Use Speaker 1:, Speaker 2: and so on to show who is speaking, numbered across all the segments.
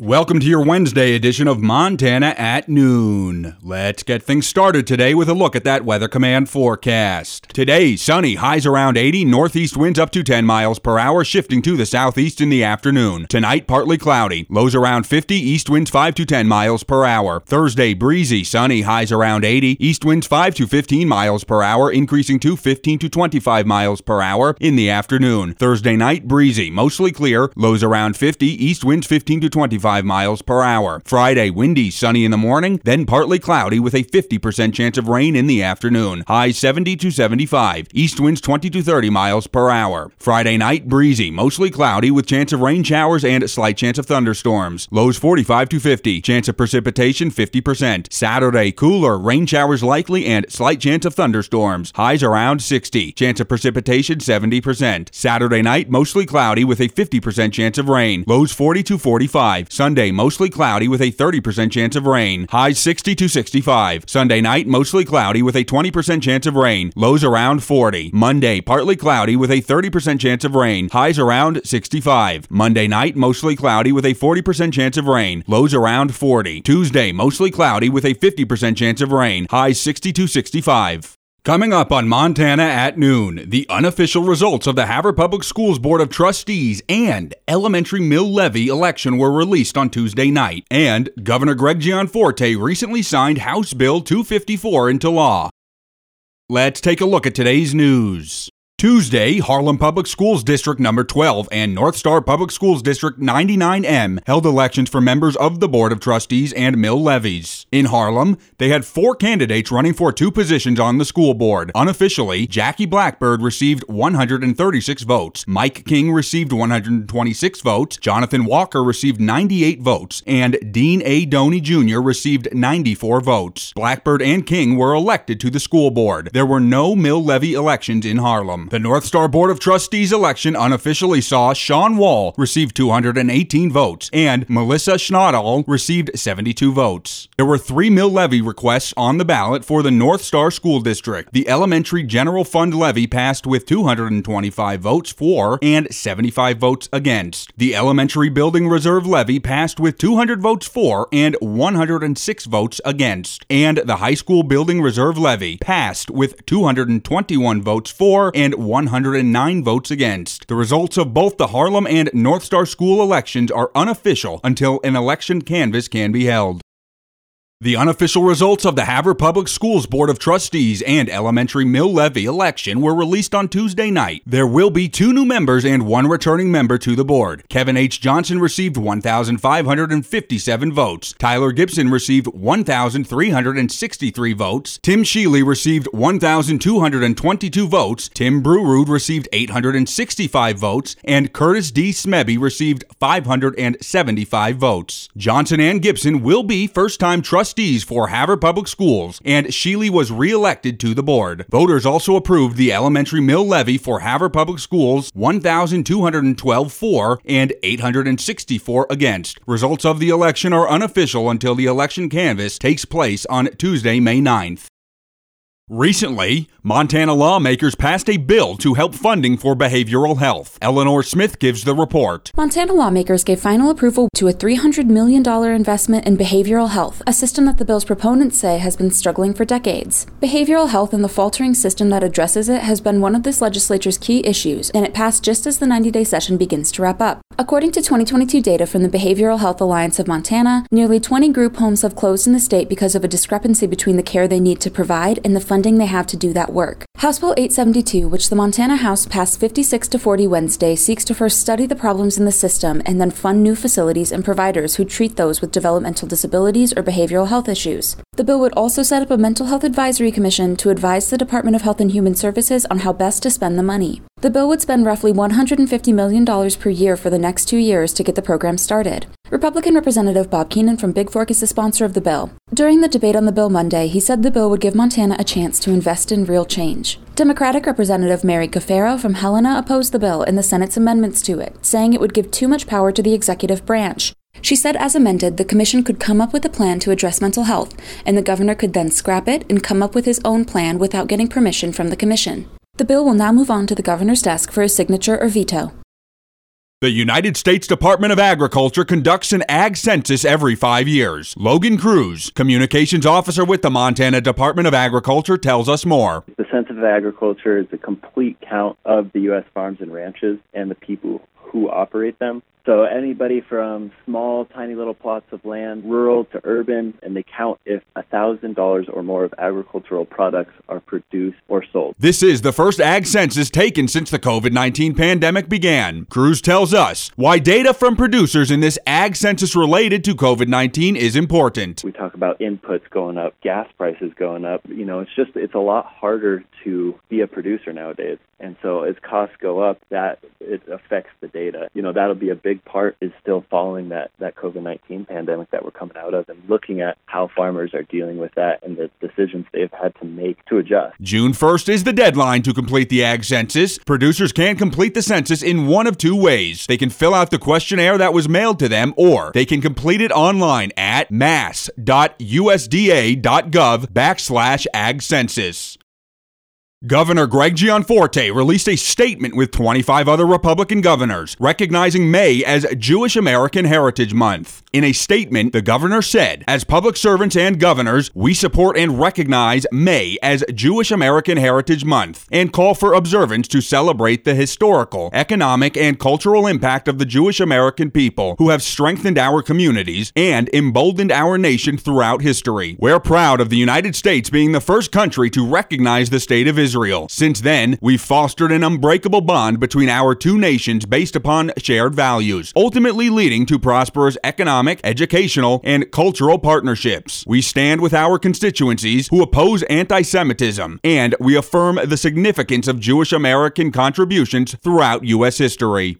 Speaker 1: Welcome to your Wednesday edition of Montana at Noon. Let's get things started today with a look at that Weather Command forecast. Today, sunny, highs around 80, northeast winds up to 10 miles per hour, shifting to the southeast in the afternoon. Tonight, partly cloudy, lows around 50, east winds 5 to 10 miles per hour. Thursday, breezy, sunny, highs around 80, east winds 5 to 15 miles per hour, increasing to 15 to 25 miles per hour in the afternoon. Thursday night, breezy, mostly clear, lows around 50, east winds 15 to 25 miles per hour. Friday, windy, sunny in the morning, then partly cloudy with a 50% chance of rain in the afternoon. High 70 to 75. East winds 20 to 30 miles per hour. Friday night, breezy, mostly cloudy with chance of rain showers and slight chance of thunderstorms. Lows 45 to 50. Chance of precipitation 50%. Saturday, cooler, rain showers likely and slight chance of thunderstorms. Highs around 60. Chance of precipitation 70%. Saturday night, mostly cloudy with a 50% chance of rain. Lows 40 to 45. Sunday, mostly cloudy with a 30% chance of rain. Highs 60 to 65. Sunday night, mostly cloudy with a 20% chance of rain. Lows around 40. Monday, partly cloudy with a 30% chance of rain. Highs around 65. Monday night, mostly cloudy with a 40% chance of rain. Lows around 40. Tuesday, mostly cloudy with a 50% chance of rain. Highs 60 to 65. Coming up on Montana at noon, the unofficial results of the Havre Public Schools Board of Trustees and elementary mill levy election were released on Tuesday night, and Governor Greg Gianforte recently signed House Bill 254 into law. Let's take a look at today's news. Tuesday, Harlem Public Schools District Number 12 and North Star Public Schools District 99M held elections for members of the Board of Trustees and mill levies. In Harlem, they had four candidates running for two positions on the school board. Unofficially, Jackie Blackbird received 136 votes, Mike King received 126 votes, Jonathan Walker received 98 votes, and Dean A. Doney Jr. received 94 votes. Blackbird and King were elected to the school board. There were no mill levy elections in Harlem. The North Star Board of Trustees election unofficially saw Sean Wall receive 218 votes and Melissa Schnadal received 72 votes. There were three mill levy requests on the ballot for the North Star School District. The Elementary General Fund levy passed with 225 votes for and 75 votes against. The Elementary Building Reserve levy passed with 200 votes for and 106 votes against. And the High School Building Reserve levy passed with 221 votes for and 109 votes against. The results of both the Harlem and North Star school elections are unofficial until an election canvass can be held. The unofficial results of the Havre Public Schools Board of Trustees and Elementary Mill Levy election were released on Tuesday night. There will be two new members and one returning member to the board. Kevin H. Johnson received 1,557 votes. Tyler Gibson received 1,363 votes. Tim Sheely received 1,222 votes. Tim Brewrood received 865 votes. And Curtis D. Smebby received 575 votes. Johnson and Gibson will be first time trustees trustees for Havre Public Schools, and Sheely was re-elected to the board. Voters also approved the elementary mill levy for Havre Public Schools 1,212 for and 864 against. Results of the election are unofficial until the election canvass takes place on Tuesday, May 9th. Recently, Montana lawmakers passed a bill to help funding for behavioral health. Eleanor Smith gives the report.
Speaker 2: Montana lawmakers gave final approval to a $300 million investment in behavioral health, a system that the bill's proponents say has been struggling for decades. Behavioral health and the faltering system that addresses it has been one of this legislature's key issues, and it passed just as the 90 day session begins to wrap up. According to 2022 data from the Behavioral Health Alliance of Montana, nearly 20 group homes have closed in the state because of a discrepancy between the care they need to provide and the funding they have to do that work. House Bill 872, which the Montana House passed 56 to 40 Wednesday, seeks to first study the problems in the system and then fund new facilities and providers who treat those with developmental disabilities or behavioral health issues. The bill would also set up a mental health advisory commission to advise the Department of Health and Human Services on how best to spend the money. The bill would spend roughly $150 million per year for the next two years to get the program started. Republican Representative Bob Keenan from Bigfork is the sponsor of the bill. During the debate on the bill Monday, he said the bill would give Montana a chance to invest in real change. Democratic Representative Mary Caferro from Helena opposed the bill and the Senate's amendments to it, saying it would give too much power to the executive branch. She said, as amended, the Commission could come up with a plan to address mental health, and the Governor could then scrap it and come up with his own plan without getting permission from the Commission. The bill will now move on to the Governor's desk for his signature or veto.
Speaker 1: The United States Department of Agriculture conducts an ag census every five years. Logan Cruz, communications officer with the Montana Department of Agriculture, tells us more.
Speaker 3: The Census of Agriculture is a complete count of the U.S. farms and ranches and the people who operate them. So anybody from small, tiny little plots of land, rural to urban, and they count if $1,000 or more of agricultural products are produced or sold.
Speaker 1: This is the first ag census taken since the COVID 19 pandemic began. Cruz tells us why data from producers in this ag census related to COVID 19 is important.
Speaker 3: We talk about inputs going up, gas prices going up. You know, it's just, it's a lot harder to be a producer nowadays. And so as costs go up, that it affects the data. You know, that'll be a big part is still following that, that COVID 19 pandemic that we're coming out of and looking at how farmers are dealing with that and the decisions they've had to make to adjust.
Speaker 1: June 1st is the deadline to complete the ag census. Producers can complete the census in one of two ways. They can fill out the questionnaire that was mailed to them, or they can complete it online at mass.usda.gov backslash ag census. Governor Greg Gianforte released a statement with 25 other Republican governors recognizing May as Jewish American Heritage Month. In a statement, the governor said, As public servants and governors, we support and recognize May as Jewish American Heritage Month and call for observance to celebrate the historical, economic, and cultural impact of the Jewish American people who have strengthened our communities and emboldened our nation throughout history. We're proud of the United States being the first country to recognize the state of Israel Israel. Since then, we've fostered an unbreakable bond between our two nations based upon shared values, ultimately leading to prosperous economic, educational, and cultural partnerships. We stand with our constituencies who oppose anti Semitism, and we affirm the significance of Jewish American contributions throughout U.S. history.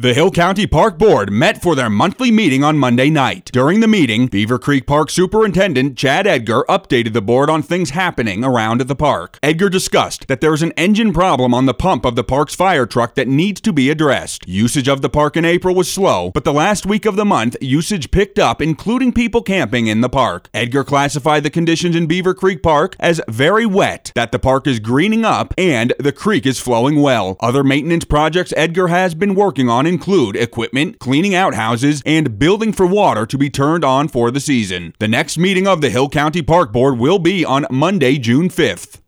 Speaker 1: The Hill County Park Board met for their monthly meeting on Monday night. During the meeting, Beaver Creek Park Superintendent Chad Edgar updated the board on things happening around the park. Edgar discussed that there is an engine problem on the pump of the park's fire truck that needs to be addressed. Usage of the park in April was slow, but the last week of the month, usage picked up, including people camping in the park. Edgar classified the conditions in Beaver Creek Park as very wet, that the park is greening up, and the creek is flowing well. Other maintenance projects Edgar has been working on include equipment, cleaning out houses, and building for water to be turned on for the season. The next meeting of the Hill County Park Board will be on Monday, June 5th.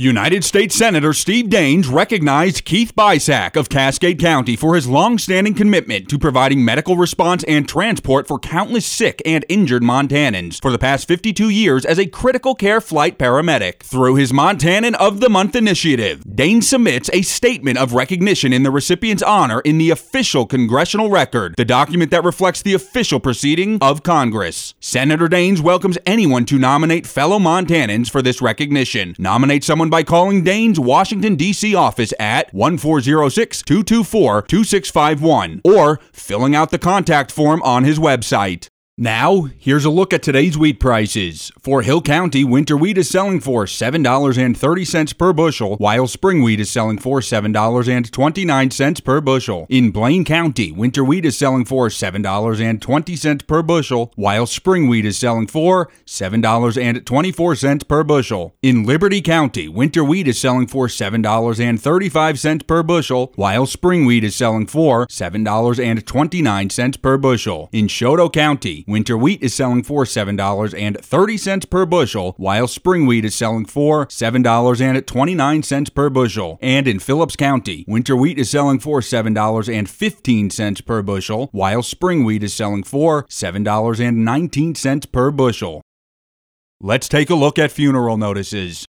Speaker 1: United States Senator Steve Daines recognized Keith Bysack of Cascade County for his long-standing commitment to providing medical response and transport for countless sick and injured Montanans for the past 52 years as a critical care flight paramedic. Through his Montanan of the Month initiative, Daines submits a statement of recognition in the recipient's honor in the official congressional record, the document that reflects the official proceeding of Congress. Senator Daines welcomes anyone to nominate fellow Montanans for this recognition. Nominate someone by calling Daines' Washington, D.C. office at 1406 224 2651 or filling out the contact form on his website. Now, here's a look at today's wheat prices. For Hill County, winter wheat is selling for $7.30 per bushel, while spring wheat is selling for $7.29 per bushel. In Blaine County, winter wheat is selling for $7.20 per bushel, while spring wheat is selling for $7.24 per bushel. In Liberty County, winter wheat is selling for $7.35 per bushel, while spring wheat is selling for $7.29 per bushel. In Chouteau County, Winter wheat is selling for $7.30 per bushel, while spring wheat is selling for $7.29 per bushel. And in Phillips County, winter wheat is selling for $7.15 per bushel, while spring wheat is selling for $7.19 per bushel. Let's take a look at funeral notices.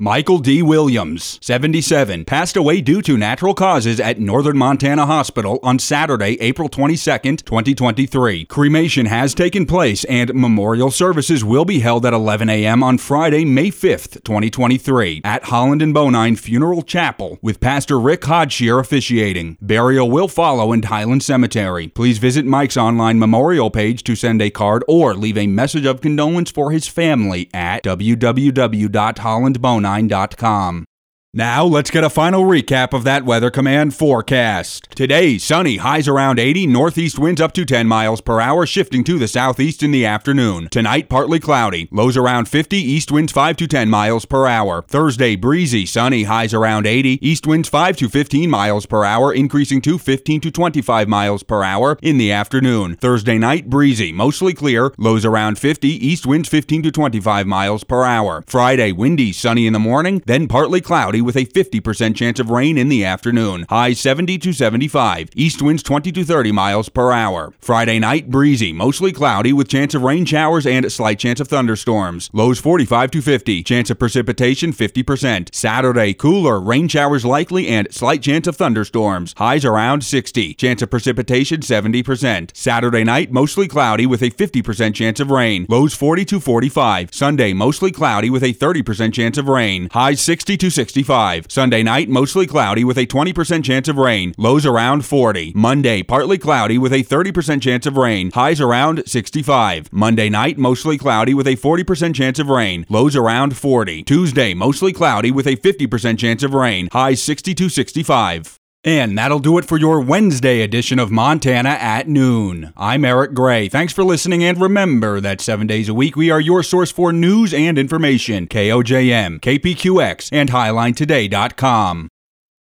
Speaker 1: Michael D. Williams, 77, passed away due to natural causes at Northern Montana Hospital on Saturday, April 22, 2023. Cremation has taken place and memorial services will be held at 11 a.m. on Friday, May 5, 2023, at Holland and Bonine Funeral Chapel with Pastor Rick Hodshire officiating. Burial will follow in Highland Cemetery. Please visit Mike's online memorial page to send a card or leave a message of condolence for his family at www.hollandbonine.com. 109.com. Now, let's get a final recap of that Weather Command forecast. Today, sunny, highs around 80, northeast winds up to 10 miles per hour, shifting to the southeast in the afternoon. Tonight, partly cloudy, lows around 50, east winds 5 to 10 miles per hour. Thursday, breezy, sunny, highs around 80, east winds 5 to 15 miles per hour, increasing to 15 to 25 miles per hour in the afternoon. Thursday night, breezy, mostly clear, lows around 50, east winds 15 to 25 miles per hour. Friday, windy, sunny in the morning, then partly cloudy with a 50% chance of rain in the afternoon. Highs 70 to 75. East winds 20 to 30 miles per hour. Friday night, breezy, mostly cloudy with chance of rain showers and slight chance of thunderstorms. Lows 45 to 50. Chance of precipitation 50%. Saturday, cooler, rain showers likely and slight chance of thunderstorms. Highs around 60. Chance of precipitation 70%. Saturday night, mostly cloudy with a 50% chance of rain. Lows 40 to 45. Sunday, mostly cloudy with a 30% chance of rain. Highs 60 to 65. Sunday night, mostly cloudy with a 20% chance of rain. Lows around 40. Monday, partly cloudy with a 30% chance of rain. Highs around 65. Monday night, mostly cloudy with a 40% chance of rain. Lows around 40. Tuesday, mostly cloudy with a 50% chance of rain. Highs 60 to 65. And that'll do it for your Wednesday edition of Montana at Noon. I'm Eric Gray. Thanks for listening, and remember that seven days a week we are your source for news and information. KOJM, KPQX, and HighlineToday.com.